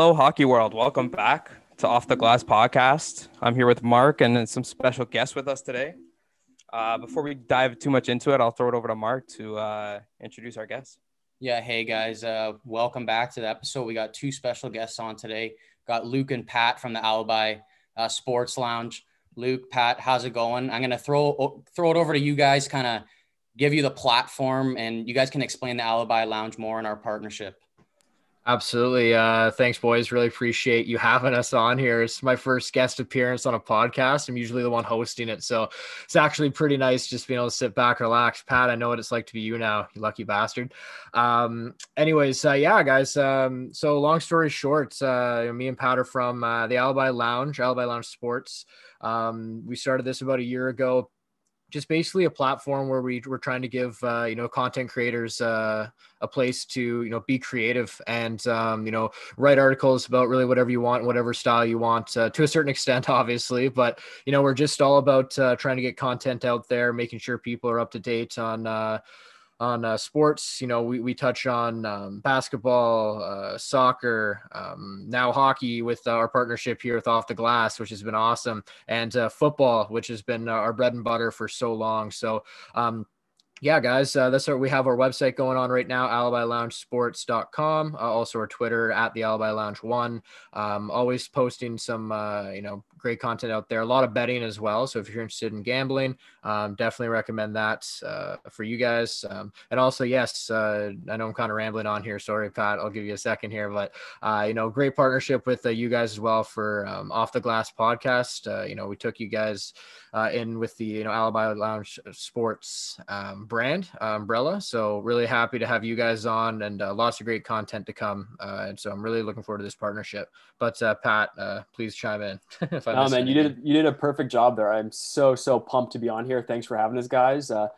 Hello, hockey world. Welcome back to Off the Glass podcast. I'm here with Mark and some special guests with us today. Uh, before we dive too much into it, I'll throw it over to Mark to uh, introduce our guests. Yeah, hey guys, uh, welcome back to the episode. We got two special guests on today. Got Luke and Pat from the Alibi uh, Sports Lounge. Luke, Pat, how's it going? I'm gonna throw throw it over to you guys, kind of give you the platform, and you guys can explain the Alibi Lounge more in our partnership. Absolutely. Uh, thanks, boys. Really appreciate you having us on here. It's my first guest appearance on a podcast. I'm usually the one hosting it. So it's actually pretty nice just being able to sit back, relax. Pat, I know what it's like to be you now, you lucky bastard. Um, anyways, uh, yeah, guys. Um, so long story short, uh, me and Pat are from uh, the Alibi Lounge, Alibi Lounge Sports. Um, we started this about a year ago just basically a platform where we we're trying to give uh, you know content creators uh, a place to you know be creative and um, you know write articles about really whatever you want, whatever style you want, uh, to a certain extent, obviously. But you know we're just all about uh, trying to get content out there, making sure people are up to date on uh, on uh, sports. You know, we, we touch on um, basketball, uh, soccer, um, now hockey with our partnership here with Off the Glass, which has been awesome, and uh, football, which has been our bread and butter for so long. So, um, yeah, guys, uh, that's our, we have our website going on right now, alibiloungesports.com. Uh, also our Twitter at the Alibi Lounge One. Um, always posting some, uh, you know, great content out there. A lot of betting as well. So if you're interested in gambling, um, definitely recommend that uh, for you guys. Um, and also, yes, uh, I know I'm kind of rambling on here. Sorry, Pat. I'll give you a second here, but uh, you know, great partnership with uh, you guys as well for um, Off the Glass podcast. Uh, you know, we took you guys uh, in with the you know Alibi Lounge Sports um, brand umbrella. So really happy to have you guys on and lots of great content to come. and so I'm really looking forward to this partnership. But Pat, please chime in. Oh man, you did you did a perfect job there. I'm so so pumped to be on here. Thanks for having us, guys. Uh,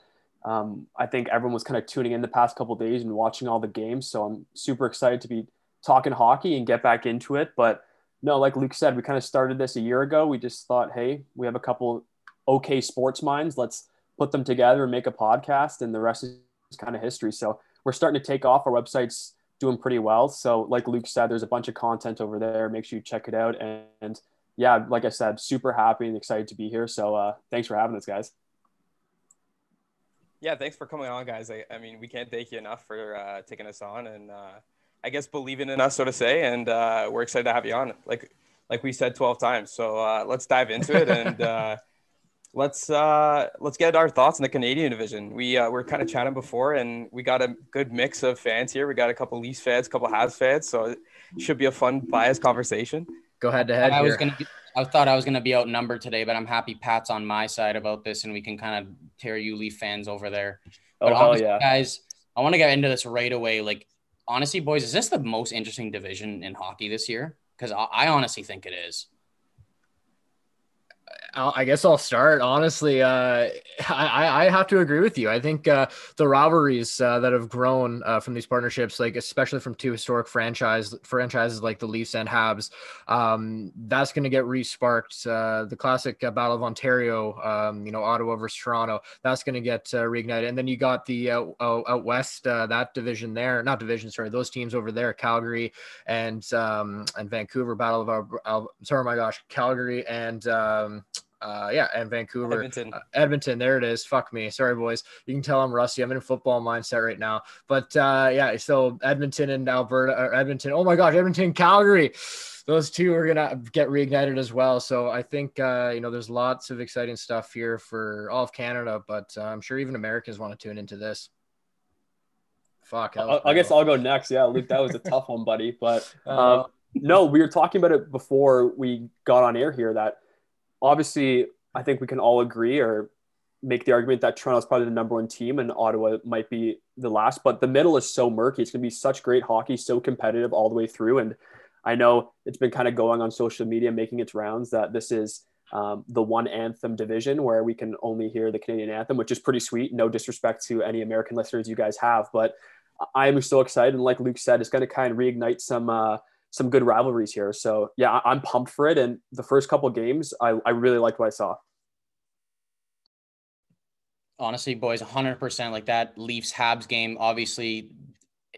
um, I think everyone was kind of tuning in the past couple days and watching all the games, so I'm super excited to be talking hockey and get back into it. But no, like Luke said, we kind of started this a year ago. We just thought, hey, we have a couple okay sports minds. Let's put them together and make a podcast, and the rest is kind of history. So we're starting to take off. Our website's doing pretty well. So, like Luke said, there's a bunch of content over there. Make sure you check it out and, and yeah, like I said, super happy and excited to be here. So uh, thanks for having us, guys. Yeah, thanks for coming on, guys. I, I mean, we can't thank you enough for uh, taking us on and uh, I guess believing in us, so to say. And uh, we're excited to have you on, like like we said 12 times. So uh, let's dive into it and uh, let's uh, let's get our thoughts on the Canadian division. We uh, we're kind of chatting before, and we got a good mix of fans here. We got a couple Leafs fans, a couple Habs fans, so it should be a fun biased conversation go head to head. I was gonna. I thought I was gonna be outnumbered today, but I'm happy Pat's on my side about this, and we can kind of tear you Leaf fans over there. Oh, but oh, honestly, yeah. guys, I want to get into this right away. Like, honestly, boys, is this the most interesting division in hockey this year? Because I, I honestly think it is. I guess I'll start. Honestly, uh, I, I have to agree with you. I think uh, the rivalries uh, that have grown uh, from these partnerships, like especially from two historic franchise franchises like the Leafs and Habs, um, that's going to get resparked. Uh, the classic uh, Battle of Ontario, um, you know, Ottawa versus Toronto, that's going to get reignited. And then you got the out west that division there, not division, sorry, those teams over there, Calgary and um, and Vancouver. Battle of, sorry, my gosh, Calgary and um, uh, yeah, and Vancouver, Edmonton. Uh, Edmonton. There it is. Fuck me. Sorry, boys. You can tell I'm rusty. I'm in a football mindset right now. But uh, yeah, so Edmonton and Alberta, or Edmonton. Oh my gosh, Edmonton, Calgary. Those two are gonna get reignited as well. So I think uh, you know there's lots of exciting stuff here for all of Canada, but uh, I'm sure even Americans want to tune into this. Fuck. I, I guess I'll go next. Yeah, Luke, that was a tough one, buddy. But um, no, we were talking about it before we got on air here that obviously, I think we can all agree or make the argument that Toronto is probably the number one team and Ottawa might be the last, but the middle is so murky. It's going to be such great hockey, so competitive all the way through. And I know it's been kind of going on social media, making its rounds that this is um, the one anthem division where we can only hear the Canadian anthem, which is pretty sweet. No disrespect to any American listeners you guys have, but I am so excited. And like Luke said, it's going to kind of reignite some, uh, some good rivalries here. So yeah, I'm pumped for it. And the first couple games, I, I really liked what I saw. Honestly, boys, 100% like that Leafs Habs game. Obviously,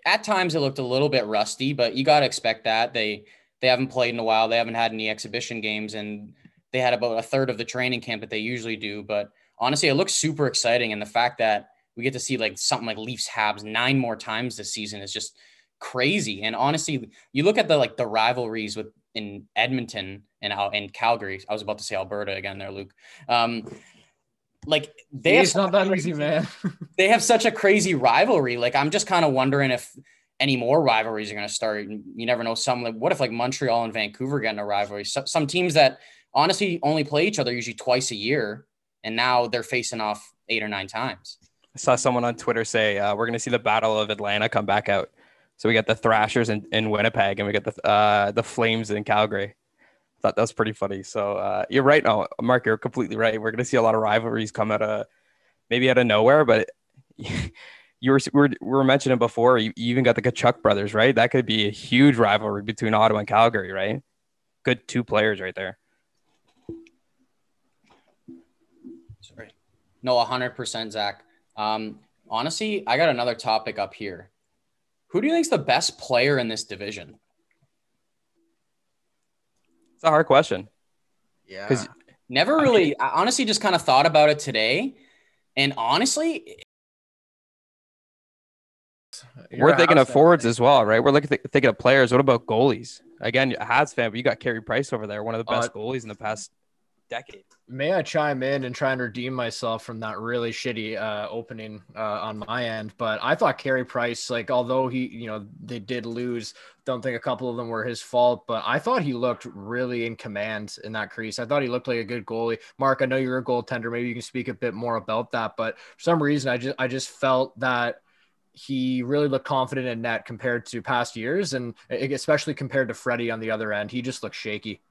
at times it looked a little bit rusty, but you got to expect that they they haven't played in a while. They haven't had any exhibition games, and they had about a third of the training camp that they usually do. But honestly, it looks super exciting, and the fact that we get to see like something like Leafs Habs nine more times this season is just crazy. And honestly, you look at the like the rivalries with in Edmonton and out in Calgary. I was about to say Alberta again there, Luke. Um, like they it's not that easy, man. they have such a crazy rivalry. Like I'm just kind of wondering if any more rivalries are going to start. You never know. Some like what if like Montreal and Vancouver get in a rivalry? So, some teams that honestly only play each other usually twice a year, and now they're facing off eight or nine times. I saw someone on Twitter say uh, we're going to see the Battle of Atlanta come back out. So we got the Thrashers in, in Winnipeg, and we got the uh, the Flames in Calgary. I Thought that was pretty funny. So uh, you're right. Mark, you're completely right. We're going to see a lot of rivalries come out of maybe out of nowhere, but. you were, we were, were mentioning before, you, you even got the Tkachuk brothers, right? That could be a huge rivalry between Ottawa and Calgary, right? Good two players right there. Sorry. No, 100%, Zach. Um, honestly, I got another topic up here. Who do you think is the best player in this division? It's a hard question. Yeah. Because never really, I, I honestly just kind of thought about it today. And honestly, we're thinking of forwards as well, right? We're looking th- thinking of players. What about goalies? Again, Habs fan, but you got Carey Price over there, one of the best uh, goalies in the past decade. May I chime in and try and redeem myself from that really shitty uh, opening uh, on my end? But I thought Carey Price, like, although he, you know, they did lose, don't think a couple of them were his fault, but I thought he looked really in command in that crease. I thought he looked like a good goalie. Mark, I know you're a goaltender. Maybe you can speak a bit more about that. But for some reason, I just, I just felt that he really looked confident in net compared to past years, and especially compared to Freddie on the other end. He just looked shaky.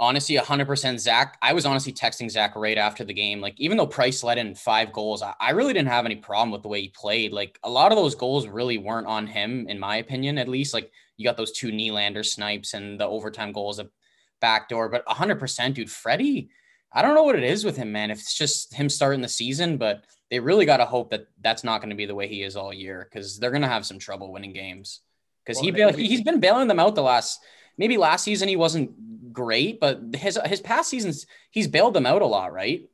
Honestly, 100% Zach. I was honestly texting Zach right after the game. Like, even though Price let in five goals, I really didn't have any problem with the way he played. Like, a lot of those goals really weren't on him, in my opinion, at least. Like, you got those two Nylander snipes and the overtime goal goals, a backdoor. But 100%, dude, Freddie, I don't know what it is with him, man. If it's just him starting the season, but they really got to hope that that's not going to be the way he is all year because they're going to have some trouble winning games. Because well, he he's been bailing them out the last maybe last season he wasn't great, but his his past seasons he's bailed them out a lot, right?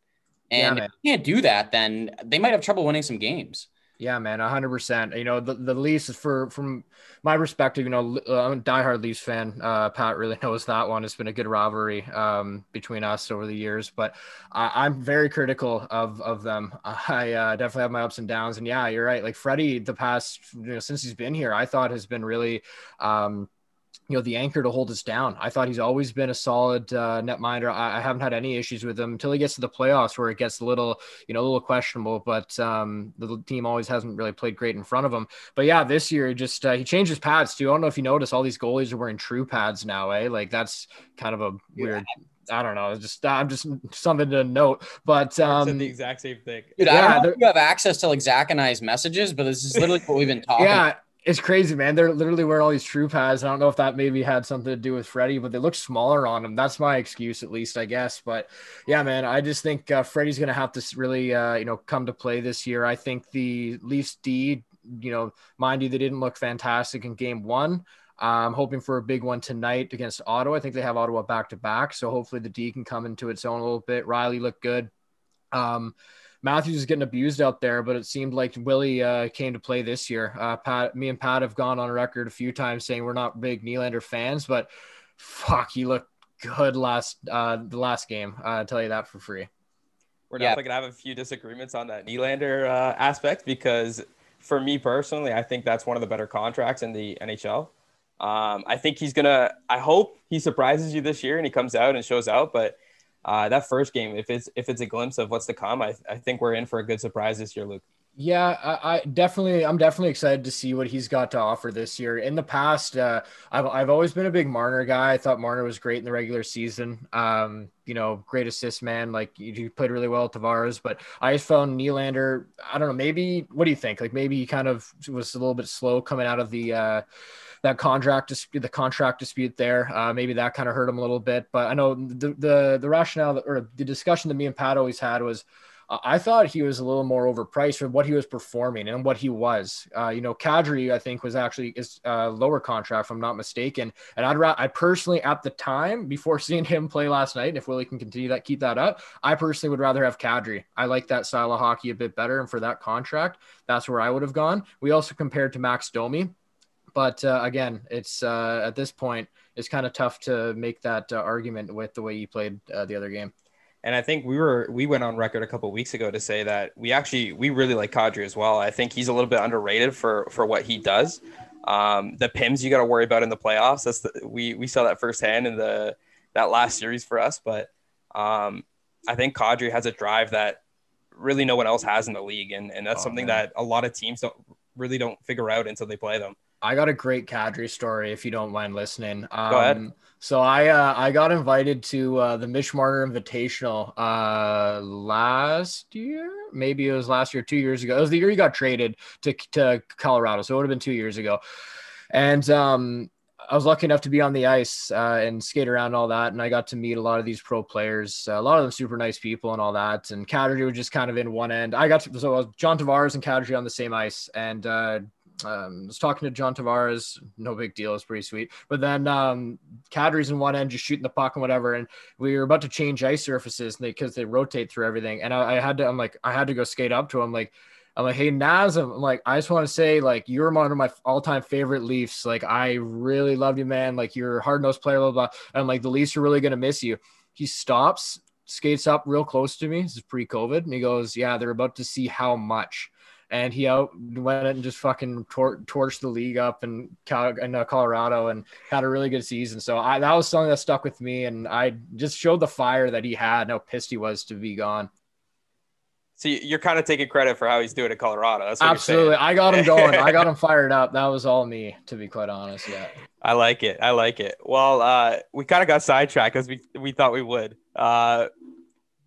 And yeah, if you can't do that, then they might have trouble winning some games. Yeah, man, hundred percent. You know, the, the Leafs is for from my perspective. You know, uh, I'm a diehard Leafs fan. Uh, Pat really knows that one. It's been a good rivalry um, between us over the years, but I, am very critical of of them. I uh, definitely have my ups and downs, and yeah, you're right. Like Freddie, the past you know since he's been here, I thought has been really. Um, you know the anchor to hold us down. I thought he's always been a solid uh, netminder. I, I haven't had any issues with him until he gets to the playoffs where it gets a little, you know, a little questionable. But um, the team always hasn't really played great in front of him. But yeah, this year just uh, he changed his pads too. I don't know if you notice all these goalies are wearing true pads now. Eh, like that's kind of a weird. Yeah. I don't know. Just I'm just something to note. But um, the exact same thing. Dude, yeah, I don't know if you have access to like Zach and I's messages, but this is literally what we've been talking. Yeah, it's crazy, man. They're literally wearing all these true pads. I don't know if that maybe had something to do with Freddie, but they look smaller on him. That's my excuse, at least, I guess. But yeah, man, I just think uh, Freddie's going to have to really, uh, you know, come to play this year. I think the Leafs D, you know, mind you, they didn't look fantastic in game one. I'm hoping for a big one tonight against Ottawa. I think they have Ottawa back to back. So hopefully the D can come into its own a little bit. Riley looked good. Um, Matthews is getting abused out there, but it seemed like Willie uh, came to play this year. Uh, Pat, me and Pat have gone on record a few times saying we're not big Nylander fans, but fuck, he looked good last uh, the last game. Uh, I'll tell you that for free. We're yeah. definitely gonna have a few disagreements on that Nylander uh, aspect because for me personally, I think that's one of the better contracts in the NHL. Um, I think he's gonna. I hope he surprises you this year and he comes out and shows out, but uh, that first game, if it's if it's a glimpse of what's to come, I, I think we're in for a good surprise this year, Luke. Yeah, I, I, definitely, I'm definitely excited to see what he's got to offer this year. In the past, uh, I've, I've always been a big Marner guy. I thought Marner was great in the regular season. Um, you know, great assist man. Like he played really well at Tavares, but I just found Nylander. I don't know. Maybe what do you think? Like maybe he kind of was a little bit slow coming out of the. Uh, that contract dispute, the contract dispute there. Uh, maybe that kind of hurt him a little bit. But I know the the the rationale that, or the discussion that me and Pat always had was, I thought he was a little more overpriced for what he was performing and what he was. Uh, you know, Kadri, I think, was actually is a lower contract, if I'm not mistaken. And I'd ra- I personally, at the time, before seeing him play last night, and if Willie can continue that, keep that up, I personally would rather have Kadri. I like that style of hockey a bit better. And for that contract, that's where I would have gone. We also compared to Max Domi. But uh, again, it's uh, at this point, it's kind of tough to make that uh, argument with the way he played uh, the other game. And I think we were we went on record a couple weeks ago to say that we actually we really like Kadri as well. I think he's a little bit underrated for for what he does. Um, the Pims you got to worry about in the playoffs. That's the, we we saw that firsthand in the that last series for us. But um, I think Kadri has a drive that really no one else has in the league, and and that's oh, something man. that a lot of teams don't really don't figure out until they play them. I got a great Kadri story if you don't mind listening. Um, Go ahead. Um, so I uh, I got invited to uh, the Mitch Marner Invitational uh, last year, maybe it was last year, two years ago. It was the year he got traded to to Colorado, so it would have been two years ago. And um, I was lucky enough to be on the ice uh, and skate around and all that, and I got to meet a lot of these pro players. Uh, a lot of them super nice people and all that. And Kadri was just kind of in one end. I got to so I was John Tavares and Kadri on the same ice, and uh, um, was talking to John Tavares, no big deal, it's pretty sweet. But then um, Kadri's in one end, just shooting the puck and whatever. And we were about to change ice surfaces because they, they, rotate through everything. And I, I, had to, I'm like, I had to go skate up to him, like. I'm like, hey Naz, I'm like, I just want to say, like, you're one of my all-time favorite Leafs. Like, I really love you, man. Like, you're a hard-nosed player, blah blah. And I'm like, the Leafs are really gonna miss you. He stops, skates up real close to me. This is pre-COVID, and he goes, "Yeah, they're about to see how much." And he out went and just fucking tor- torched the league up in, in uh, Colorado and had a really good season. So I, that was something that stuck with me, and I just showed the fire that he had, and how pissed he was to be gone. So you're kind of taking credit for how he's doing at Colorado. That's absolutely. I got him going. I got him fired up. That was all me, to be quite honest. Yeah. I like it. I like it. Well, uh, we kind of got sidetracked as we we thought we would. Uh,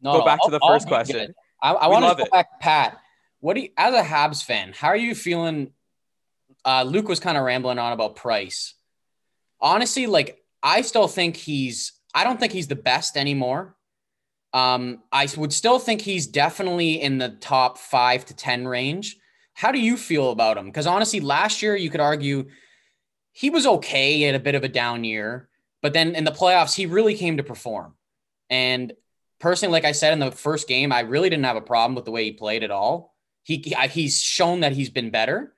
no, go back to the 1st question. I, I want to go it. back, Pat what do you, as a Habs fan, how are you feeling? Uh, Luke was kind of rambling on about Price. Honestly, like I still think he's, I don't think he's the best anymore. Um, I would still think he's definitely in the top five to 10 range. How do you feel about him? Because honestly, last year you could argue he was okay at a bit of a down year, but then in the playoffs, he really came to perform. And personally, like I said in the first game, I really didn't have a problem with the way he played at all. He he's shown that he's been better.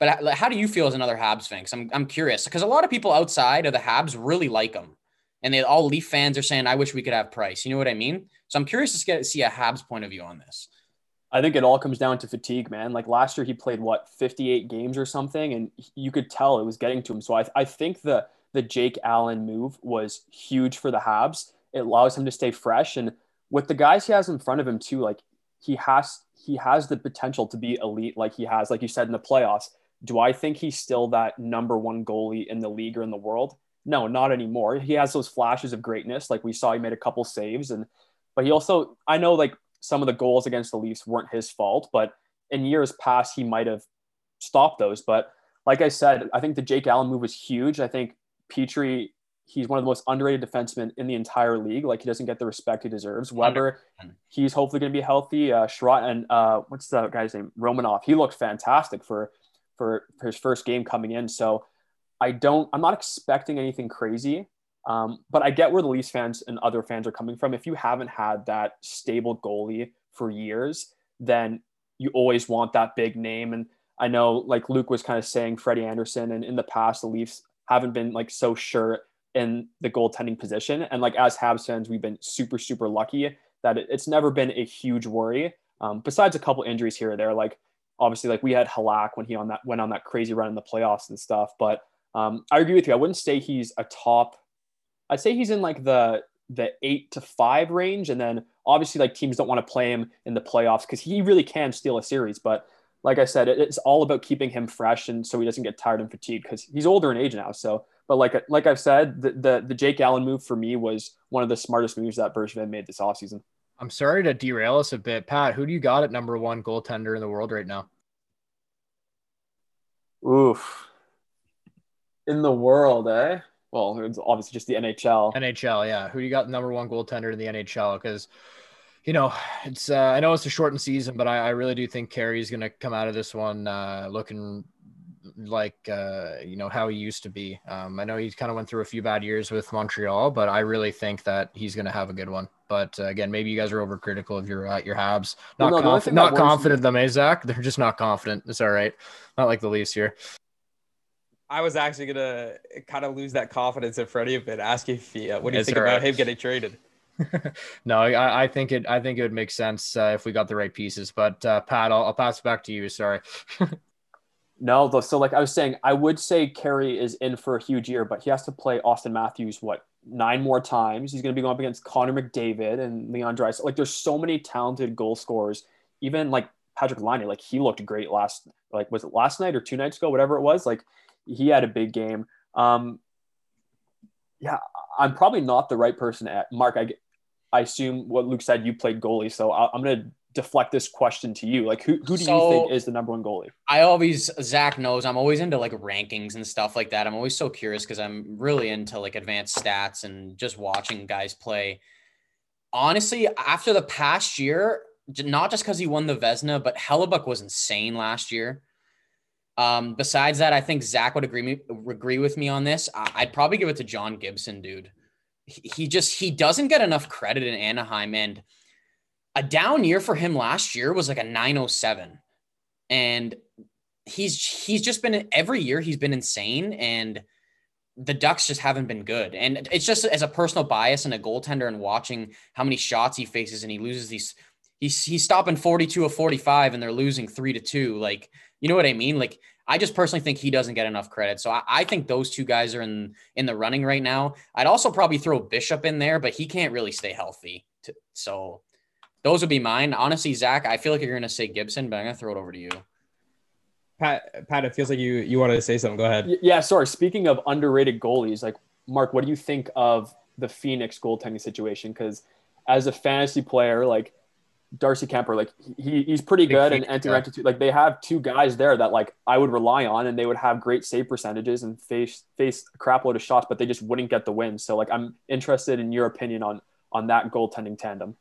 But uh, how do you feel as another Habs fan? Because I'm I'm curious because a lot of people outside of the Habs really like him, and they all Leaf fans are saying, "I wish we could have Price." You know what I mean? So I'm curious to get see a Habs point of view on this. I think it all comes down to fatigue, man. Like last year, he played what 58 games or something, and you could tell it was getting to him. So I I think the the Jake Allen move was huge for the Habs. It allows him to stay fresh, and with the guys he has in front of him too, like he has he has the potential to be elite like he has, like you said in the playoffs. Do I think he's still that number one goalie in the league or in the world? No, not anymore. He has those flashes of greatness. Like we saw, he made a couple saves, and but he also, I know, like some of the goals against the Leafs weren't his fault, but in years past, he might have stopped those. But like I said, I think the Jake Allen move was huge. I think Petry he's one of the most underrated defensemen in the entire league. Like he doesn't get the respect he deserves. Weber, he's hopefully going to be healthy. Uh, Chiarot and uh, what's the guy's name? Romanov. He looked fantastic for, for for his first game coming in. So I don't. I'm not expecting anything crazy. Um, but I get where the Leafs fans and other fans are coming from. If you haven't had that stable goalie for years, then you always want that big name. And I know, like Luke was kind of saying, Freddie Andersen, and in the past, the Leafs haven't been like so sure in the goaltending position. And like as Habs fans, we've been super, super lucky that it's never been a huge worry. Um, besides a couple injuries here or there, like obviously like we had Halak when he on that went on that crazy run in the playoffs and stuff. But um, I agree with you. I wouldn't say he's a top. I'd say he's in like the the eight to five range, and then obviously like teams don't want to play him in the playoffs because he really can steal a series. But like I said, it, it's all about keeping him fresh and so he doesn't get tired and fatigued because he's older in age now. So but like like I've said, the, the, the Jake Allen move for me was one of the smartest moves that Bergevin made this offseason. I'm sorry to derail us a bit, Pat. Who do you got at number one goaltender in the world right now? Oof. In the world, eh? Well, it's obviously just the NHL. NHL, yeah. Who do you got number one goaltender in the NHL? Because you know, it's uh, I know it's a shortened season, but I, I really do think Carey's going to come out of this one uh, looking like uh, you know how he used to be. Um, I know he kind of went through a few bad years with Montreal, but I really think that he's going to have a good one. But uh, again, maybe you guys are overcritical of your uh, your Habs. Not well, no, conf- not confident them, eh, Zach? They're just not confident. It's all right. Not like the Leafs here. I was actually gonna kind of lose that confidence in Freddie a bit. Ask if he, uh, what do you it's think about him getting traded? no, I, I, think it. I think it would make sense uh, if we got the right pieces. But uh, Pat, I'll, I'll pass it back to you. Sorry. no, though. So like I was saying, I would say Carey is in for a huge year, but he has to play Auston Matthews what nine more times. He's going to be going up against Connor McDavid and Leon Draisaitl. Like there's so many talented goal scorers. Even like Patrik Laine, like he looked great last. Like was it last night or two nights ago? Whatever it was. Like he had a big game. Um, yeah, I'm probably not the right person at Mark. I I assume what Luke said, you played goalie. So I'm going to deflect this question to you. Like, who, who do so, you think is the number one goalie? I always, Zach knows I'm always into like rankings and stuff like that. I'm always so curious because I'm really into like advanced stats and just watching guys play. Honestly, after the past year, not just because he won the Vezina, but Hellebuyck was insane last year. Um, besides that, I think Zach would agree me, agree with me on this. I'd probably give it to John Gibson, dude he just he doesn't get enough credit in Anaheim and a down year for him last year was like a 907 and he's he's just been every year he's been insane and the Ducks just haven't been good. And it's just as a personal bias and a goaltender and watching how many shots he faces and he loses these he's he's stopping 42 of 45 and they're losing 3 to 2 like you know what I mean? Like I just personally think he doesn't get enough credit. So I, I, think those two guys are in in the running right now. I'd also probably throw Bishop in there, but he can't really stay healthy. To, so those would be mine. Honestly, Zach, I feel like you're going to say Gibson, but I'm going to throw it over to you. Pat, Pat, it feels like you you wanted to say something. Go ahead. Yeah, sorry. Speaking of underrated goalies, like Mark, what do you think of the Phoenix goaltending situation? Because as a fantasy player, like Darcy Kuemper, like he, he's pretty good, and Antti Raanta Like they have two guys there that like I would rely on, and they would have great save percentages and face face a crap load of shots, but they just wouldn't get the win. So like I'm interested in your opinion on on that goaltending tandem.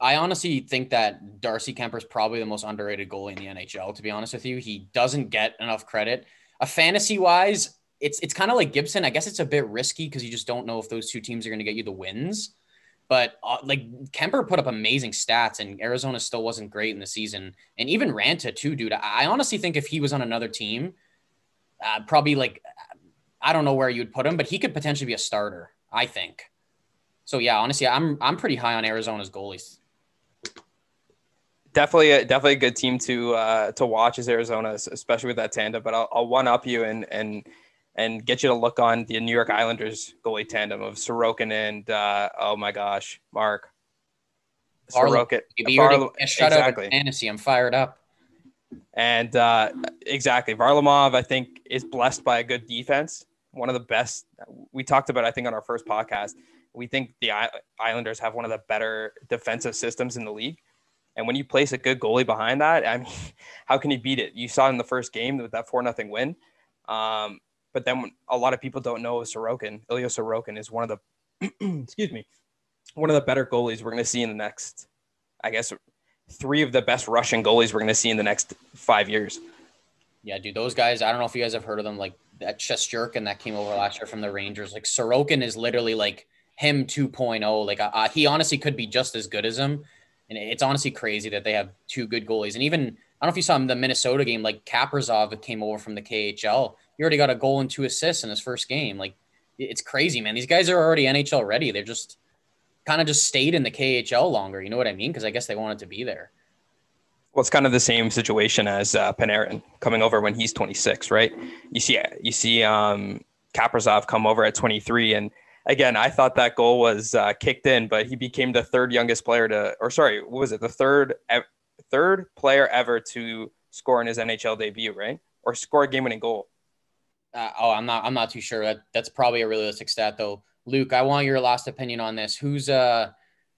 I honestly think that Darcy Kuemper is probably the most underrated goalie in the NHL. To be honest with you, he doesn't get enough credit. A fantasy wise, it's it's kind of like Gibson. I guess it's a bit risky because you just don't know if those two teams are going to get you the wins. But uh, like Kuemper put up amazing stats, and Arizona still wasn't great in the season. And even Raanta too, dude. I honestly think if he was on another team, uh, probably like I don't know where you would put him, but he could potentially be a starter. I think. So yeah, honestly, I'm I'm pretty high on Arizona's goalies. Definitely, a, definitely a good team to uh, to watch is Arizona, especially with that tandem. But I'll, I'll one up you and and and get you to look on the New York Islanders goalie tandem of Sorokin and uh, oh my gosh, Mark. Sorokin. Barlo- exactly. fantasy. I'm fired up. And uh, exactly, Varlamov, I think, is blessed by a good defense. One of the best. We talked about, I think, on our first podcast. We think the Islanders have one of the better defensive systems in the league. And when you place a good goalie behind that, I mean, how can you beat it? You saw in the first game with that four nothing win. Um, but then a lot of people don't know Sorokin. Ilya Sorokin is one of the, excuse me, one of the better goalies we're going to see in the next, I guess, three of the best Russian goalies we're going to see in the next five years. Yeah, dude, those guys. I don't know if you guys have heard of them, like that Shesterkin that came over last year from the Rangers. Like Sorokin is literally like him 2.0. Like uh, he honestly could be just as good as him. And it's honestly crazy that they have two good goalies. And even I don't know if you saw him the Minnesota game, like Kaprizov came over from the KHL he already got a goal and two assists in his first game. Like it's crazy, man. These guys are already NHL ready. They're just kind of just stayed in the KHL longer. You know what I mean? Because I guess they wanted to be there. Well, it's kind of the same situation as uh, Panarin coming over when he's 26, right? You see, you see, um, Kaprizov come over at 23, and again, I thought that goal was uh, kicked in, but he became the third youngest player to, or sorry, what was it? The third, third player ever to score in his NHL debut, right? Or score a game-winning goal. Uh, oh, I'm not. I'm not too sure. That that's probably a realistic stat, though. Luke, I want your last opinion on this. Who's uh,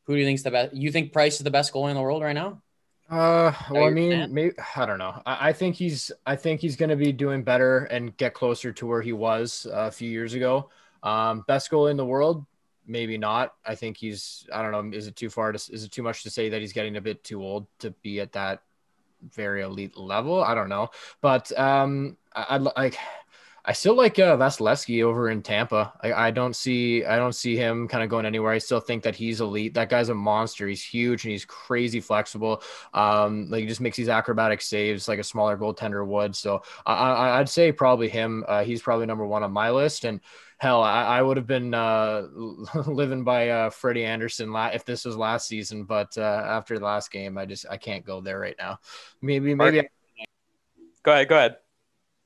who do you think's the best? You think Price is the best goalie in the world right now? Uh, well, I mean, maybe I don't know. I, I think he's. I think he's going to be doing better and get closer to where he was uh, a few years ago. Um, best goalie in the world, maybe not. I think he's I don't know. Is it too far to is it too much to say that he's getting a bit too old to be at that very elite level? I don't know, but um, I, would like. I still like uh, Vasilevskiy over in Tampa. I, I don't see I don't see him kind of going anywhere. I still think that he's elite. That guy's a monster. He's huge and he's crazy flexible. Um, like he just makes these acrobatic saves like a smaller goaltender would. So I, I would say probably him. Uh, he's probably number one on my list. And hell, I, I would have been uh, living by uh, Freddie Andersen la- if this was last season. But uh, after the last game, I just I can't go there right now. Maybe maybe. Go ahead. Go ahead.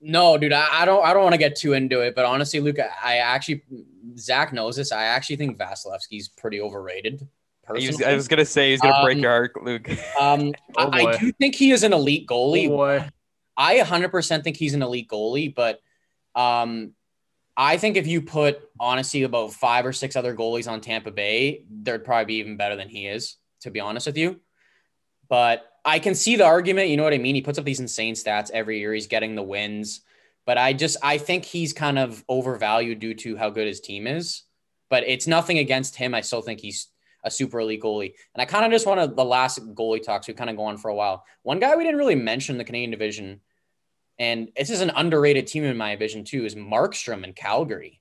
No, dude, I, I don't. I don't want to get too into it, but honestly, Luke, I actually, Zach knows this. I actually think Vasilevskiy's pretty overrated. Was, I was gonna say he's gonna um, break your heart, Luke. Um, oh I, I, do think he is an elite goalie. Oh I 100% think he's an elite goalie, but um, I think if you put honestly about five or six other goalies on Tampa Bay, they'd probably be even better than he is. To be honest with you, but I can see the argument. You know what I mean? He puts up these insane stats every year. He's getting the wins, but I just I think he's kind of overvalued due to how good his team is. But it's nothing against him. I still think he's a super elite goalie. And I kind of just want to the last goalie talks we kind of go on for a while. One guy we didn't really mention in the Canadian division, and this is an underrated team in my vision too, is Markstrom in Calgary.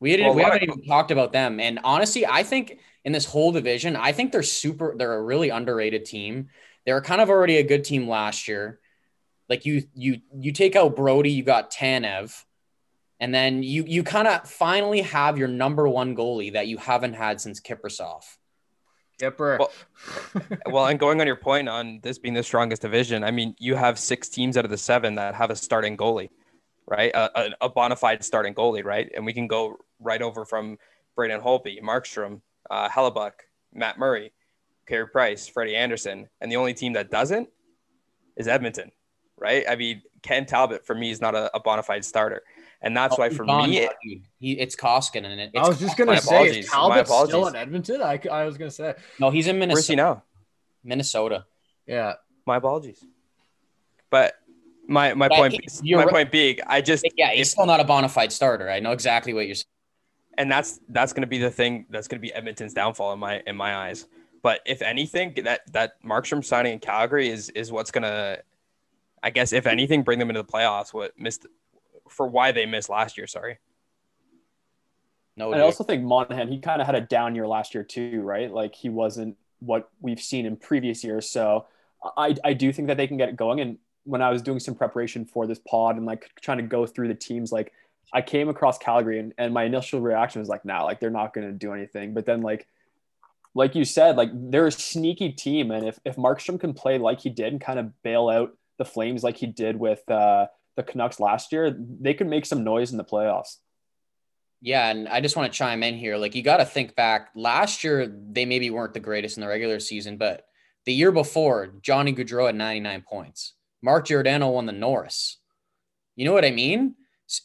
We didn't well, we haven't even talked about them. And honestly, I think in this whole division. I think they're super, they're a really underrated team. They were kind of already a good team last year. Like you, you, you take out Brodie, you got Tanev, and then you, you kind of finally have your number one goalie that you haven't had since Kiprusoff. Kipper. Well, well, and going on your point on this being the strongest division, I mean, you have six teams out of the seven that have a starting goalie, right? A, a, a bona fide starting goalie, right? And we can go right over from Braden Holtby, Markstrom, uh, Hellebuyck, Matt Murray, Carey Price, Freddie Andersen, and the only team that doesn't is Edmonton, right? I mean, Ken Talbot for me is not a, a bona fide starter, and that's oh, why for gone, me, it, he, it's Koskinen. And it, I was just gonna say, is Talbot still in Edmonton? I, I was gonna say, no, he's in Minnesota. Where's he now? Minnesota. Yeah, my apologies, but my my point my right. point being, I just yeah, he's if, still not a bona fide starter. I know exactly what you're saying and that's that's going to be the thing that's going to be Edmonton's downfall in my in my eyes. But if anything, that that Markstrom signing in Calgary is is what's going to, I guess, if anything, bring them into the playoffs. What missed for why they missed last year? Sorry. No, I also think Monahan he kind of had a down year last year too, right? Like he wasn't what we've seen in previous years. So I I do think that they can get it going. And when I was doing some preparation for this pod and like trying to go through the teams, like I came across Calgary and, and my initial reaction was like, nah, like they're not going to do anything. But then like, like you said, like they're a sneaky team. And if, if Markstrom can play like he did and kind of bail out the Flames like he did with uh, the Canucks last year, they could make some noise in the playoffs. Yeah, and I just want to chime in here. Like you got to think back. Last year, they maybe weren't the greatest in the regular season, but the year before, Johnny Gaudreau had 99 points. Mark Giordano won the Norris. You know what I mean?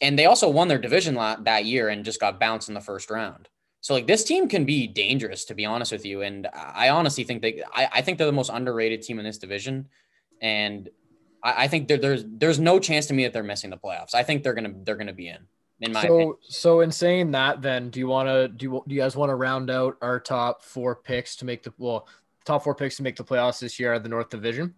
And they also won their division that year and just got bounced in the first round. So like this team can be dangerous, to be honest with you. And I honestly think they, I, I think they're the most underrated team in this division, and I, I think there's there's no chance to me that they're missing the playoffs. I think they're gonna they're gonna be in. In my so opinion. so in saying that, then do you want to do you, do you guys want to round out our top four picks to make the well top four picks to make the playoffs this year at the North Division?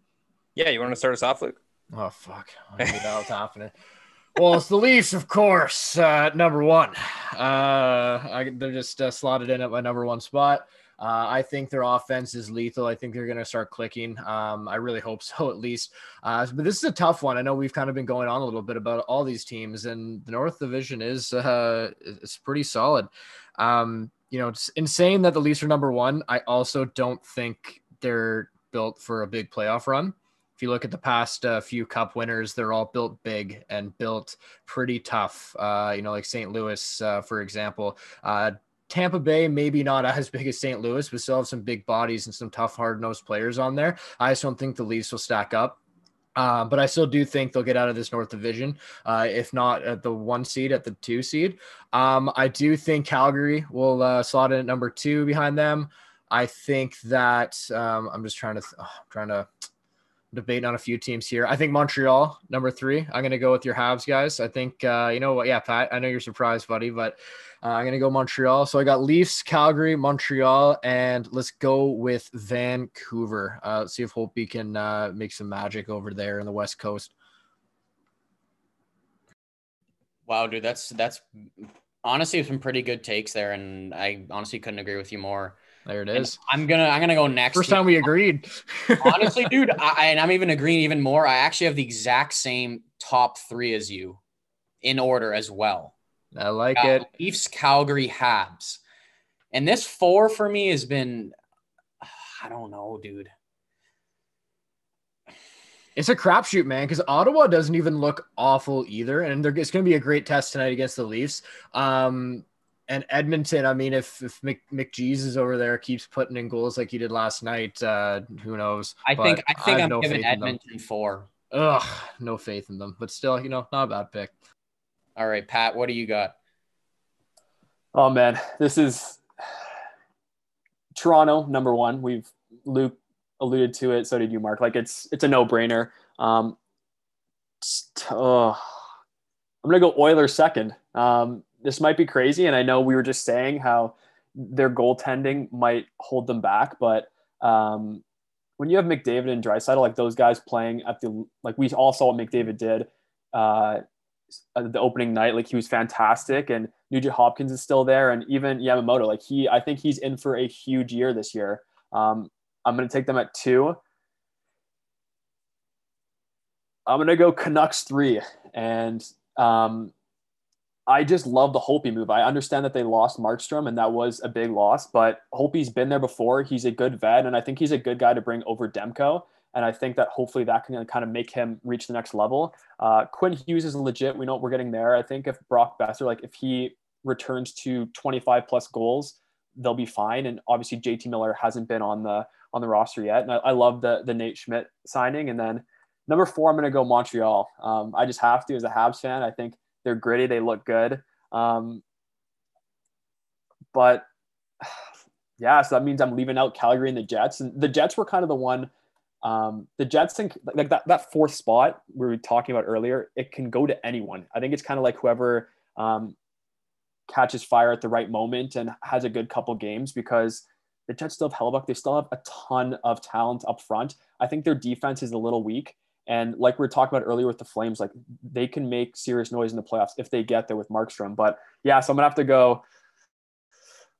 Yeah, you want to start us off, Luke? Oh fuck, I knew that was happening well, it's the Leafs, of course. Uh, number one. Uh, I, they're just uh, slotted in at my number one spot. Uh, I think their offense is lethal. I think they're going to start clicking. Um, I really hope so, at least. Uh, but this is a tough one. I know we've kind of been going on a little bit about all these teams, and the North Division is uh, is pretty solid. Um, you know, it's insane that the Leafs are number one. I also don't think they're built for a big playoff run if you look at the past uh, few cup winners, they're all built big and built pretty tough. Uh, you know, like St. Louis, uh, for example. Uh, Tampa Bay, maybe not as big as St. Louis, but still have some big bodies and some tough, hard nosed players on there. I just don't think the Leafs will stack up. Uh, but I still do think they'll get out of this North Division, uh, if not at the one seed, at the two seed. Um, I do think Calgary will uh, slot in at number two behind them. I think that um, I'm just trying to, th- oh, trying to debating on a few teams here. I think Montreal, number three. I'm going to go with your Habs guys. I think, uh, you know what? Yeah, Pat, I know you're surprised, buddy, but uh, I'm going to go Montreal. So I got Leafs, Calgary, Montreal, and let's go with Vancouver. Uh, let's see if Holtby can uh, make some magic over there in the West Coast. Wow, dude, that's that's honestly some pretty good takes there, and I honestly couldn't agree with you more. There it is. And I'm gonna I'm gonna go next. First time we agreed. honestly, dude, I, and I'm even agreeing even more. I actually have the exact same top three as you, in order as well. I like uh, it. Leafs, Calgary, Habs, and this four for me has been, I don't know, dude. It's a crapshoot, man, because Ottawa doesn't even look awful either, and it's going to be a great test tonight against the Leafs. Um, and Edmonton, I mean, if if Mc, McJesus over there keeps putting in goals like he did last night, uh, who knows? I but think I think I am no giving Edmonton four. Ugh, no faith in them, but still, you know, not a bad pick. All right, Pat, what do you got? Oh man, this is Toronto number one. We've Luke alluded to it. So did you, Mark. Like it's it's a no brainer. Um, uh, I'm gonna go Oilers second. Um, this might be crazy, and I know we were just saying how their goaltending might hold them back, but um, when you have McDavid and Draisaitl, like those guys playing at the like we all saw what McDavid did uh, the opening night, like he was fantastic, and Nugent Hopkins is still there, and even Yamamoto, like he, I think he's in for a huge year this year. Um, I'm going to take them at two. I'm going to go Canucks three. And um, I just love the Holtby move. I understand that they lost Markstrom and that was a big loss, but Holtby's been there before. He's a good vet, and I think he's a good guy to bring over Demko. And I think that hopefully that can kind of make him reach the next level. Uh, Quinn Hughes is legit. We know what we're getting there. I think if Brock Boeser, like if he returns to 25 plus goals, they'll be fine. And obviously JT Miller hasn't been on the on the roster yet. And I, I love the the Nate Schmidt signing. And then number four, I'm going to go Montreal. Um, I just have to as a Habs fan. I think they're gritty. They look good. Um, but yeah, so that means I'm leaving out Calgary and the Jets. And the Jets were kind of the one. Um, the Jets think like that, that fourth spot we were talking about earlier, it can go to anyone. I think it's kind of like whoever um, catches fire at the right moment and has a good couple games because the Jets still have Hellebuyck. They still have a ton of talent up front. I think their defense is a little weak. And like we were talking about earlier with the Flames, like they can make serious noise in the playoffs if they get there with Markstrom. But yeah, so I'm gonna have to go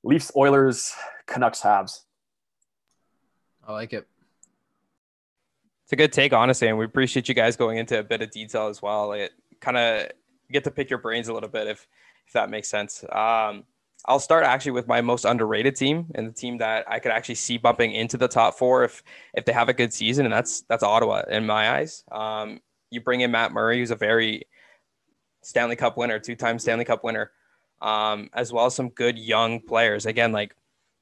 Leafs, Oilers, Canucks, Habs. I like it. It's a good take, honestly, and we appreciate you guys going into a bit of detail as well. It kind of get to pick your brains a little bit if if that makes sense. Um, I'll start actually with my most underrated team and the team that I could actually see bumping into the top four if if they have a good season, and that's that's Ottawa in my eyes. Um, you bring in Matt Murray, who's a very Stanley Cup winner, two-time Stanley Cup winner, um, as well as some good young players. Again, like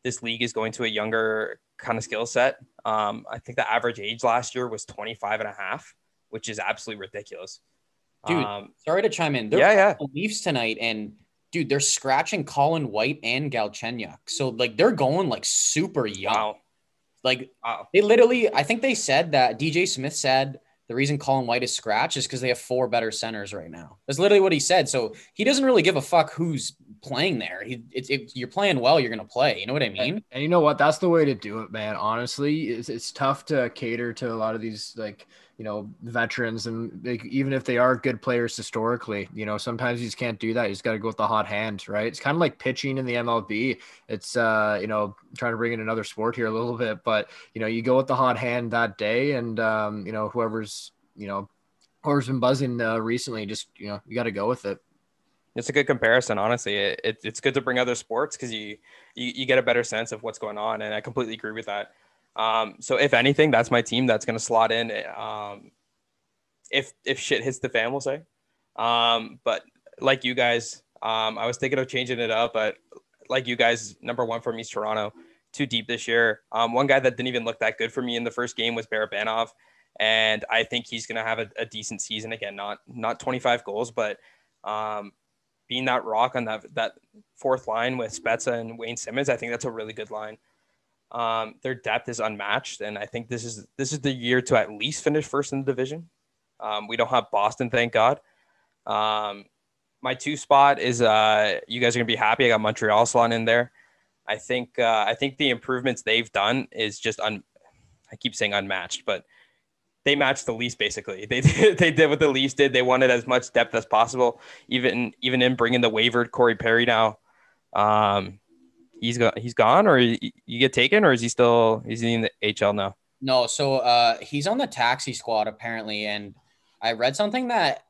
this league is going to a younger kind of skill set. Um, I think the average age last year was 25 and a half, which is absolutely ridiculous. Dude, um, sorry to chime in. They're yeah, yeah. Leafs tonight, and dude, they're scratching Colin White and Galchenyuk. So like they're going like super young. Wow. Like wow. they literally, I think they said that DJ Smith said the reason Colin White is scratched is because they have four better centers right now. That's literally what he said. So he doesn't really give a fuck who's playing there. He, it's, if you're playing well, you're gonna play. You know what I mean? And, and you know what? That's the way to do it, man. Honestly, it's, it's tough to cater to a lot of these like you know veterans and like, even if they are good players historically you know sometimes you just can't do that you just got to go with the hot hand right it's kind of like pitching in the mlb it's uh you know trying to bring in another sport here a little bit but you know you go with the hot hand that day and um you know whoever's you know whoever's been buzzing uh, recently just you know you got to go with it it's a good comparison honestly it, it, it's good to bring other sports because you, you you get a better sense of what's going on and i completely agree with that um, so if anything, that's my team that's going to slot in. Um, if if shit hits the fan, we'll say. Um, but like you guys, um, I was thinking of changing it up, but like you guys, number one for me is Toronto. Too deep this year. Um, one guy that didn't even look that good for me in the first game was Barabanov, and I think he's going to have a, a, decent season again. Not not 25 goals, but um, being that rock on that that fourth line with Spezza and Wayne Simmonds, I think that's a really good line. Um, their depth is unmatched, and I think this is this is the year to at least finish first in the division. Um, we don't have Boston, thank God. Um, my two spot is uh, you guys are gonna be happy. I got Montreal slot in there. I think uh, I think the improvements they've done is just un. I keep saying unmatched, but they matched the Leafs basically. They did, they did what the Leafs did. They wanted as much depth as possible. Even even in bringing the wavered Corey Perry now, um, he's got he's gone or you get taken or is he still is he in the HL now? No, so uh, he's on the taxi squad apparently, and I read something that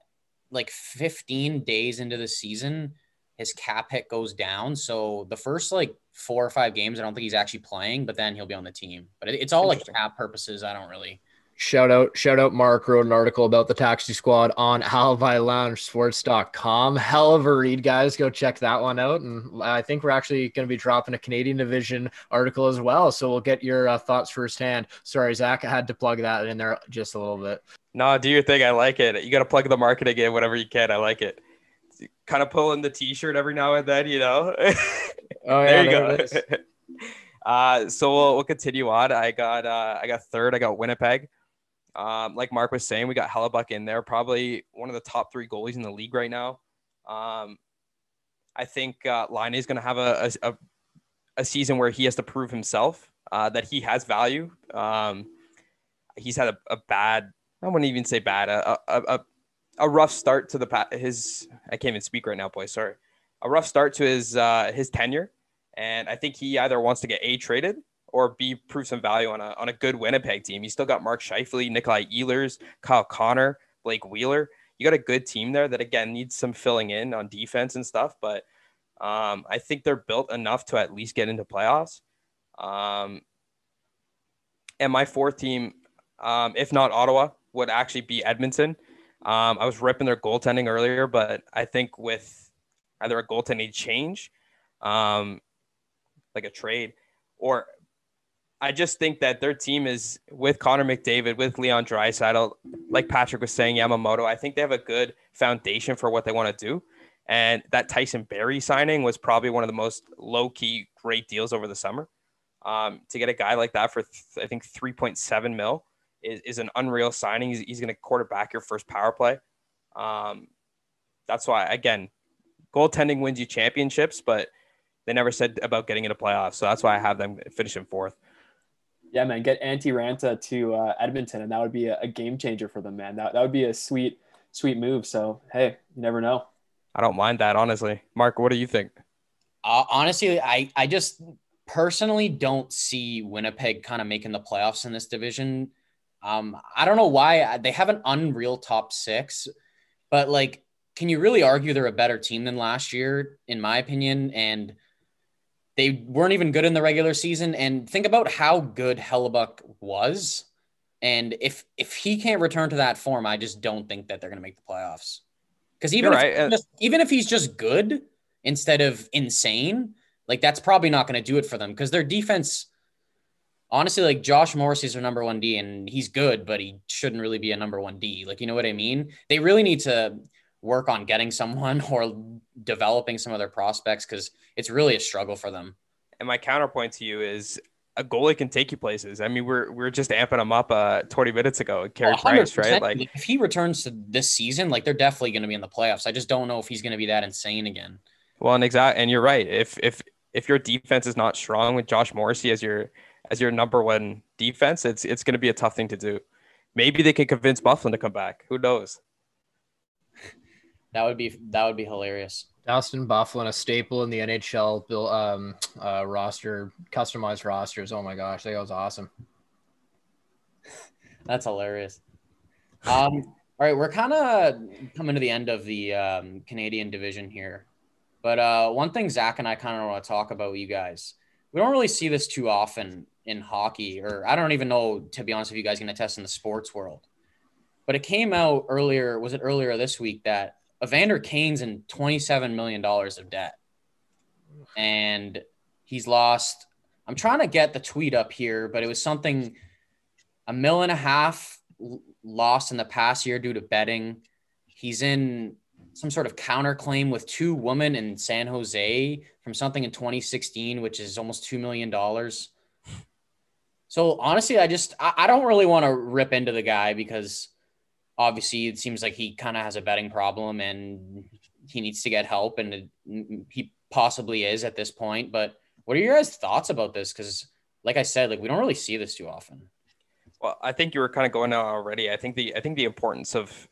like 15 days into the season, his cap hit goes down. So the first like four or five games, I don't think he's actually playing, but then he'll be on the team. But it, it's all like cap purposes. I don't really Shout out, shout out. Mark wrote an article about the taxi squad on Sports.com. Hell of a read, guys. Go check that one out. And I think we're actually going to be dropping a Canadian division article as well. So we'll get your uh, thoughts firsthand. Sorry, Zach, I had to plug that in there just a little bit. No, do your thing. I like it. You got to plug the marketing in whenever you can. I like it. Kind of pulling the t-shirt every now and then, you know. Oh, yeah, there you there go. uh, so we'll, we'll continue on. I got uh, I got third. I got Winnipeg. Um, like Mark was saying, we got Hellebuyck in there, probably one of the top three goalies in the league right now. Um, I think uh, Laine is going to have a, a, a, season where he has to prove himself uh, that he has value. Um, he's had a, a, bad, I wouldn't even say bad, a, a, a, rough start to the his. I can't even speak right now, boy. Sorry, a rough start to his uh, his tenure, and I think he either wants to get a traded or B prove some value on a on a good Winnipeg team. You still got Mark Scheifele, Nikolai Ehlers, Kyle Connor, Blake Wheeler. You got a good team there that again needs some filling in on defense and stuff, but um, I think they're built enough to at least get into playoffs. Um, and my fourth team, um, if not Ottawa, would actually be Edmonton. Um, I was ripping their goaltending earlier, but I think with either a goaltending change, um, like a trade, or I just think that their team is with Connor McDavid, with Leon Draisaitl, like Patrick was saying, Yamamoto. I think they have a good foundation for what they want to do. And that Tyson Barrie signing was probably one of the most low key great deals over the summer. Um, to get a guy like that for th- I think 3.7 mil is, is an unreal signing. He's, he's going to quarterback your first power play. Um, that's why, again, goaltending wins you championships, but they never said about getting into playoffs. So that's why I have them finishing fourth. Yeah, man, get Antti Raanta to uh, Edmonton, and that would be a, a, game changer for them, man. That, that would be a sweet, sweet move. So, hey, you never know. I don't mind that, honestly. Mark, what do you think? Uh, honestly, I, I just personally don't see Winnipeg kind of making the playoffs in this division. Um, I don't know why they have an unreal top six, but like, can you really argue they're a better team than last year, in my opinion? And they weren't even good in the regular season. And think about how good Hellebuyck was. And if if he can't return to that form, I just don't think that they're going to make the playoffs. Because even if right. Uh, just, even if he's just good instead of insane, like that's probably not going to do it for them. Because their defense, honestly, like Josh Morrissey's their number one D, and he's good, but he shouldn't really be a number one D. Like you know what I mean? They really need to work on getting someone or developing some other prospects because it's really a struggle for them. And my counterpoint to you is a goalie can take you places. I mean, we're we're just amping him up uh 20 minutes ago. Carey Price, right? Like if he returns to this season, like they're definitely going to be in the playoffs. I just don't know if he's going to be that insane again. Well, and exact, and you're right. If if if your defense is not strong with Josh Morrissey as your as your number one defense, it's it's going to be a tough thing to do. Maybe they can convince Byfuglien to come back. Who knows? That would be that would be hilarious. Dustin Byfuglien, a staple in the NHL bill, um, uh, roster, customized rosters. Oh my gosh, that was awesome. That's hilarious. Um, all right, we're kind of coming to the end of the um, Canadian division here, but uh, one thing Zach and I kind of want to talk about you guys. We don't really see this too often in hockey, or I don't even know to be honest if you guys can attest in the sports world. But it came out earlier. Was it earlier this week that Evander Kane's in $27 million of debt. And he's lost. I'm trying to get the tweet up here, but it was something a mill and a half lost in the past year due to betting. He's in some sort of counterclaim with two women in San Jose from something in 2016, which is almost $2 million. So honestly, I just I, I don't really want to rip into the guy because obviously it seems like he kind of has a betting problem and he needs to get help and he possibly is at this point. But what are your guys' thoughts about this? Because like I said, like we don't really see this too often. Well, I think you were kind of going out already. I think the I think the importance of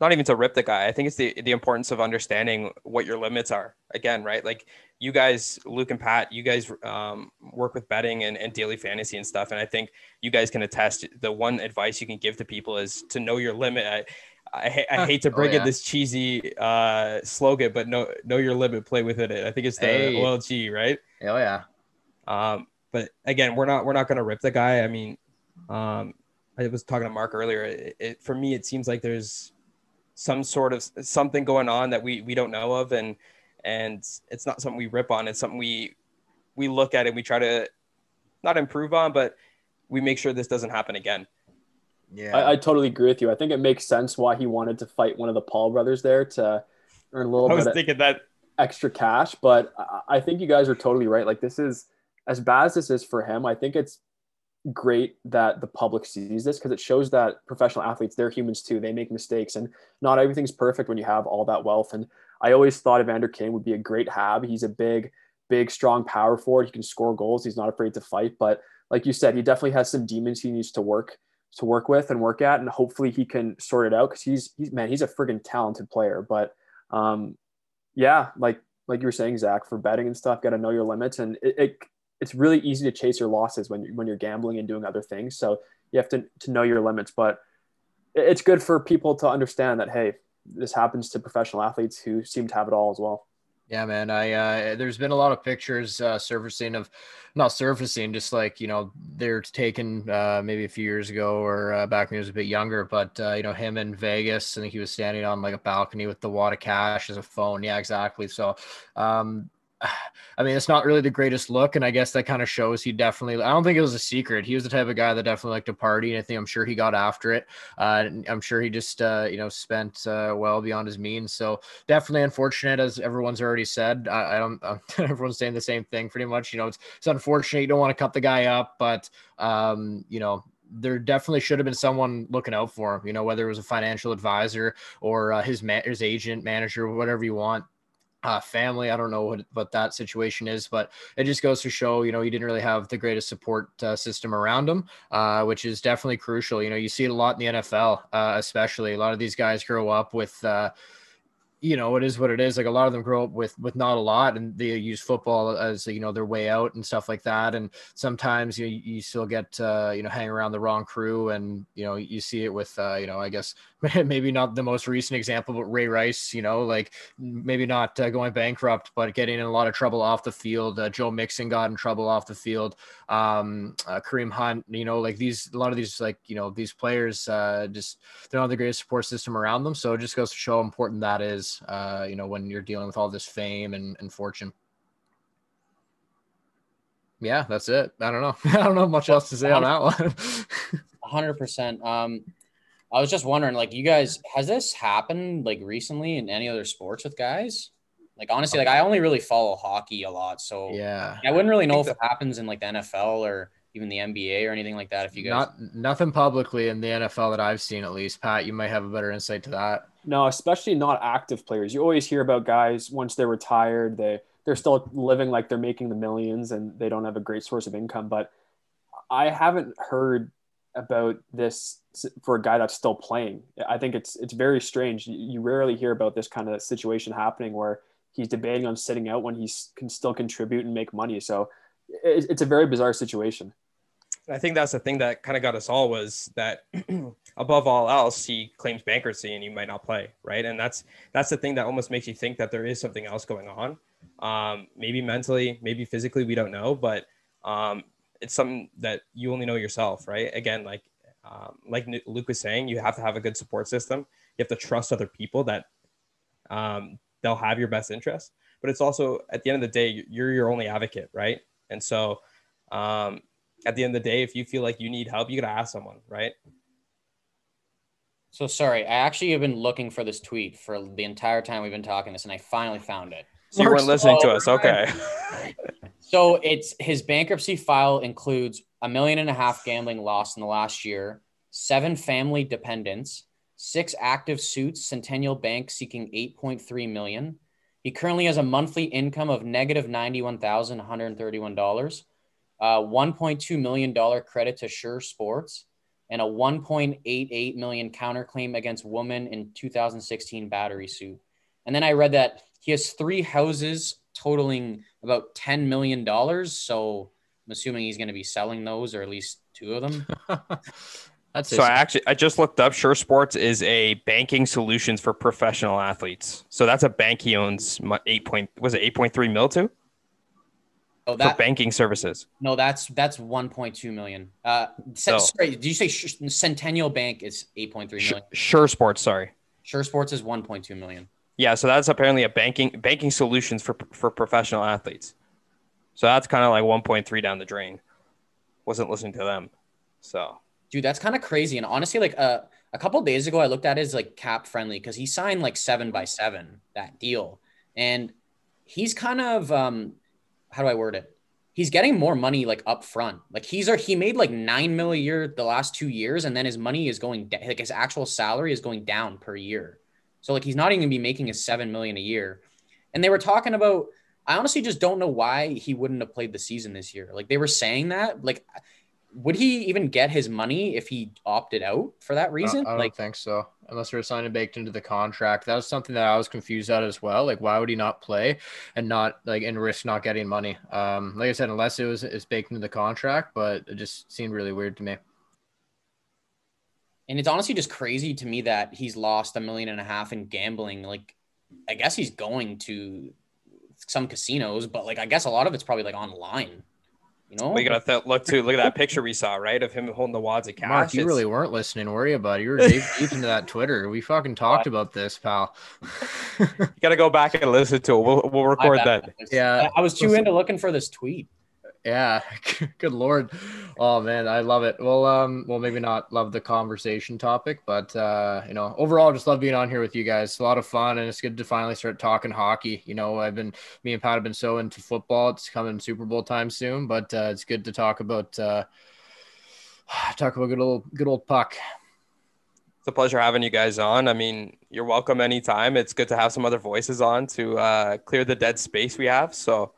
not even to rip the guy. I think it's the the importance of understanding what your limits are. Again, right? Like you guys, Luke and Pat, you guys um, work with betting and, and daily fantasy and stuff. And I think you guys can attest. The one advice you can give to people is to know your limit. I, I, I hate to bring oh, yeah. in this cheesy uh, slogan, but know know your limit, play within it. I think it's the hey. OLG, right? Oh yeah. Um, but again, we're not we're not gonna rip the guy. I mean, um, I was talking to Mark earlier. It, it, for me, it seems like there's some sort of something going on that we we don't know of, and and it's not something we rip on. It's something we we look at and we try to not improve on, but we make sure this doesn't happen again. Yeah, I, I, totally agree with you. I think it makes sense why he wanted to fight one of the Paul brothers there to earn a little I was bit thinking that extra cash. But I think you guys are totally right. Like this is as bad as this is for him. I think it's great that the public sees this because it shows that professional athletes they're humans too they make mistakes and not everything's perfect when you have all that wealth and i always thought evander kane would be a great hab. He's a big big strong power forward. He can score goals. He's not afraid to fight but like you said he definitely has some demons he needs to work to work with and work at and hopefully he can sort it out because he's he's man he's a friggin' talented player but um yeah like like you were saying zach for betting and stuff got to know your limits and it, it it's really easy to chase your losses when you when you're gambling and doing other things. So you have to to know your limits. But it's good for people to understand that hey, this happens to professional athletes who seem to have it all as well. Yeah, man. I uh, there's been a lot of pictures uh, surfacing of, not surfacing, just like you know they're taken uh, maybe a few years ago or uh, back when he was a bit younger. But uh, you know him in Vegas, I think he was standing on like a balcony with the wad of cash as a phone. Yeah, exactly. So um, I mean, it's not really the greatest look, and I guess that kind of shows he definitely. I don't think it was a secret. He was the type of guy that definitely liked to party, and I think I'm sure he got after it. Uh, I'm sure he just uh, you know spent uh, well beyond his means. So definitely unfortunate, as everyone's already said. I, I don't. everyone's saying the same thing pretty much. You know, it's it's unfortunate. You don't want to cut the guy up, but um, you know, there definitely should have been someone looking out for him. You know, whether it was a financial advisor or uh, his ma- his agent, manager, whatever you want uh, family. I don't know what, what that situation is, but it just goes to show, you know, he didn't really have the greatest support uh, system around him, uh, which is definitely crucial. You know, you see it a lot in the NFL, uh, especially a lot of these guys grow up with, uh, you know, it is what it is. Like a lot of them grow up with with not a lot, and they use football as you know their way out and stuff like that. And sometimes you you still get uh, you know hang around the wrong crew, and you know you see it with uh, you know I guess maybe not the most recent example, but Ray Rice, you know, like maybe not uh, going bankrupt, but getting in a lot of trouble off the field. Uh, Joe Mixon got in trouble off the field. Um, uh, Kareem Hunt, you know, like these, a lot of these, like, you know, these players uh, just, they're not the greatest support system around them. So it just goes to show how important that is, uh, you know, when you're dealing with all this fame and, and fortune. Yeah, that's it. I don't know. I don't know much else to say on that one. 100%. Um, I was just wondering, like, you guys, has this happened like recently in any other sports with guys? Like, honestly, like I only really follow hockey a lot, so yeah, I wouldn't really know if it happens in like the NFL or even the NBA or anything like that. If you guys, not nothing publicly in the NFL that I've seen, at least, Pat, you might have a better insight to that. No, especially not active players. You always hear about guys once they're retired, they they're still living like they're making the millions and they don't have a great source of income. But I haven't heard about this for a guy that's still playing. I think it's it's very strange. You rarely hear about this kind of situation happening where he's debating on sitting out when he can still contribute and make money. So it's a very bizarre situation. I think that's the thing that kind of got us all was that above all else, he claims bankruptcy and he might not play, right? And that's that's the thing that almost makes you think that there is something else going on. Um, maybe mentally, maybe physically, we don't know, but um, it's something that you only know yourself, right? Again, like um, like Luke was saying, you have to have a good support system. You have to trust other people that um, they'll have your best interest. But it's also at the end of the day, you're your only advocate, right? And so um, at the end of the day, if you feel like you need help, you gotta ask someone, right? So sorry, I actually have been looking for this tweet for the entire time we've been talking this, and I finally found it. So you weren't listening to us, okay? so it's his bankruptcy file includes a million and a half gambling loss in the last year, seven family dependents, six active suits, Centennial Bank seeking 8.3 million. He currently has a monthly income of negative $91,131, uh, $1.2 million credit to Sure Sports, and a 1.88 million counterclaim against woman in 2016 battery suit. And then I read that he has three houses totaling about $10 million. So I'm assuming he's going to be selling those or at least two of them. That's so I actually I just looked up. Sure Sports is a banking solutions for professional athletes. So that's a bank he owns. Eight point was it eight point three mil to? Oh, that, for banking services. No, that's that's one point two million. Uh, so, sorry, did you say Centennial Bank is eight point three million? Sure Sports, sorry. Sure Sports is one point two million. Yeah, so that's apparently a banking banking solutions for for professional athletes. So that's kind of like one point three down the drain. Wasn't listening to them, so dude, that's kind of crazy. And honestly, like uh, a couple days ago, I looked at his like CapFriendly because he signed like seven by seven that deal, and he's kind of um, how do I word it? He's getting more money like up front. Like he's or he made like nine mil a year the last two years, and then his money is going like his actual salary is going down per year. So like he's not even gonna be making his seven million a year. And they were talking about. I honestly just don't know why he wouldn't have played the season this year. Like they were saying that. Like would he even get his money if he opted out for that reason? I don't like, think so, unless they're signing baked into the contract. That was something that I was confused at as well. Like, why would he not play and not like and risk not getting money? Um, like I said, unless it was it's baked into the contract, but it just seemed really weird to me. And it's honestly just crazy to me that he's lost a million and a half in gambling. Like, I guess he's going to some casinos, but like I guess a lot of it's probably like online. You know, we gotta th- look to look at that picture we saw, right, of him holding the wads of cash. Mark, you it's... really weren't listening, were you, buddy? You were deep, deep into that Twitter. We fucking talked about this, pal. you gotta go back and listen to it. We'll we'll record that. Yeah, I was too into looking for this tweet. Yeah, good lord. Oh man, I love it. Well, um, well, maybe not love the conversation topic, but uh, you know, overall, just love being on here with you guys. It's a lot of fun, and it's good to finally start talking hockey. You know, I've been me and Pat have been so into football. It's coming Super Bowl time soon, but uh, it's good to talk about uh, talk about good old good old puck. It's a pleasure having you guys on. I mean, you're welcome anytime. It's good to have some other voices on to uh, clear the dead space we have. So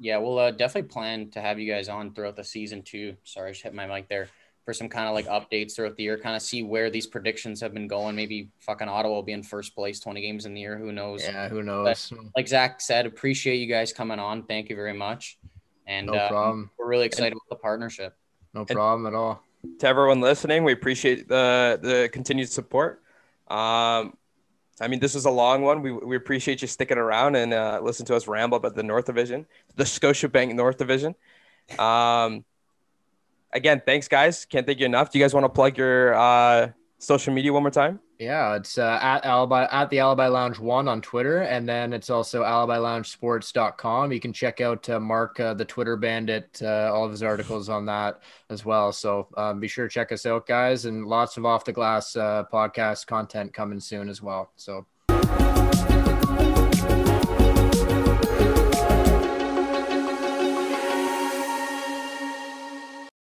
yeah, we'll uh, definitely plan to have you guys on throughout the season too. Sorry, I just hit my mic there for some kind of like updates throughout the year, kind of see where these predictions have been going. Maybe fucking Ottawa will be in first place, 20 games in the year. Who knows? Yeah, who knows? But like Zach said, appreciate you guys coming on. Thank you very much. And no uh, problem. we're really excited about the partnership. No problem at all. To everyone listening, we appreciate the the continued support. Um, I mean, this is a long one. We, we appreciate you sticking around and uh, listen to us ramble about the North Division, the Scotiabank North Division. Um, again, thanks, guys. Can't thank you enough. Do you guys want to plug your uh, social media one more time? Yeah, it's uh, at Alibi at the Alibi Lounge One on Twitter, and then it's also alibiloungesports.com. You can check out uh, Mark uh, the Twitter Bandit, uh, all of his articles on that as well. So um, be sure to check us out, guys, and lots of off the glass uh, podcast content coming soon as well. So.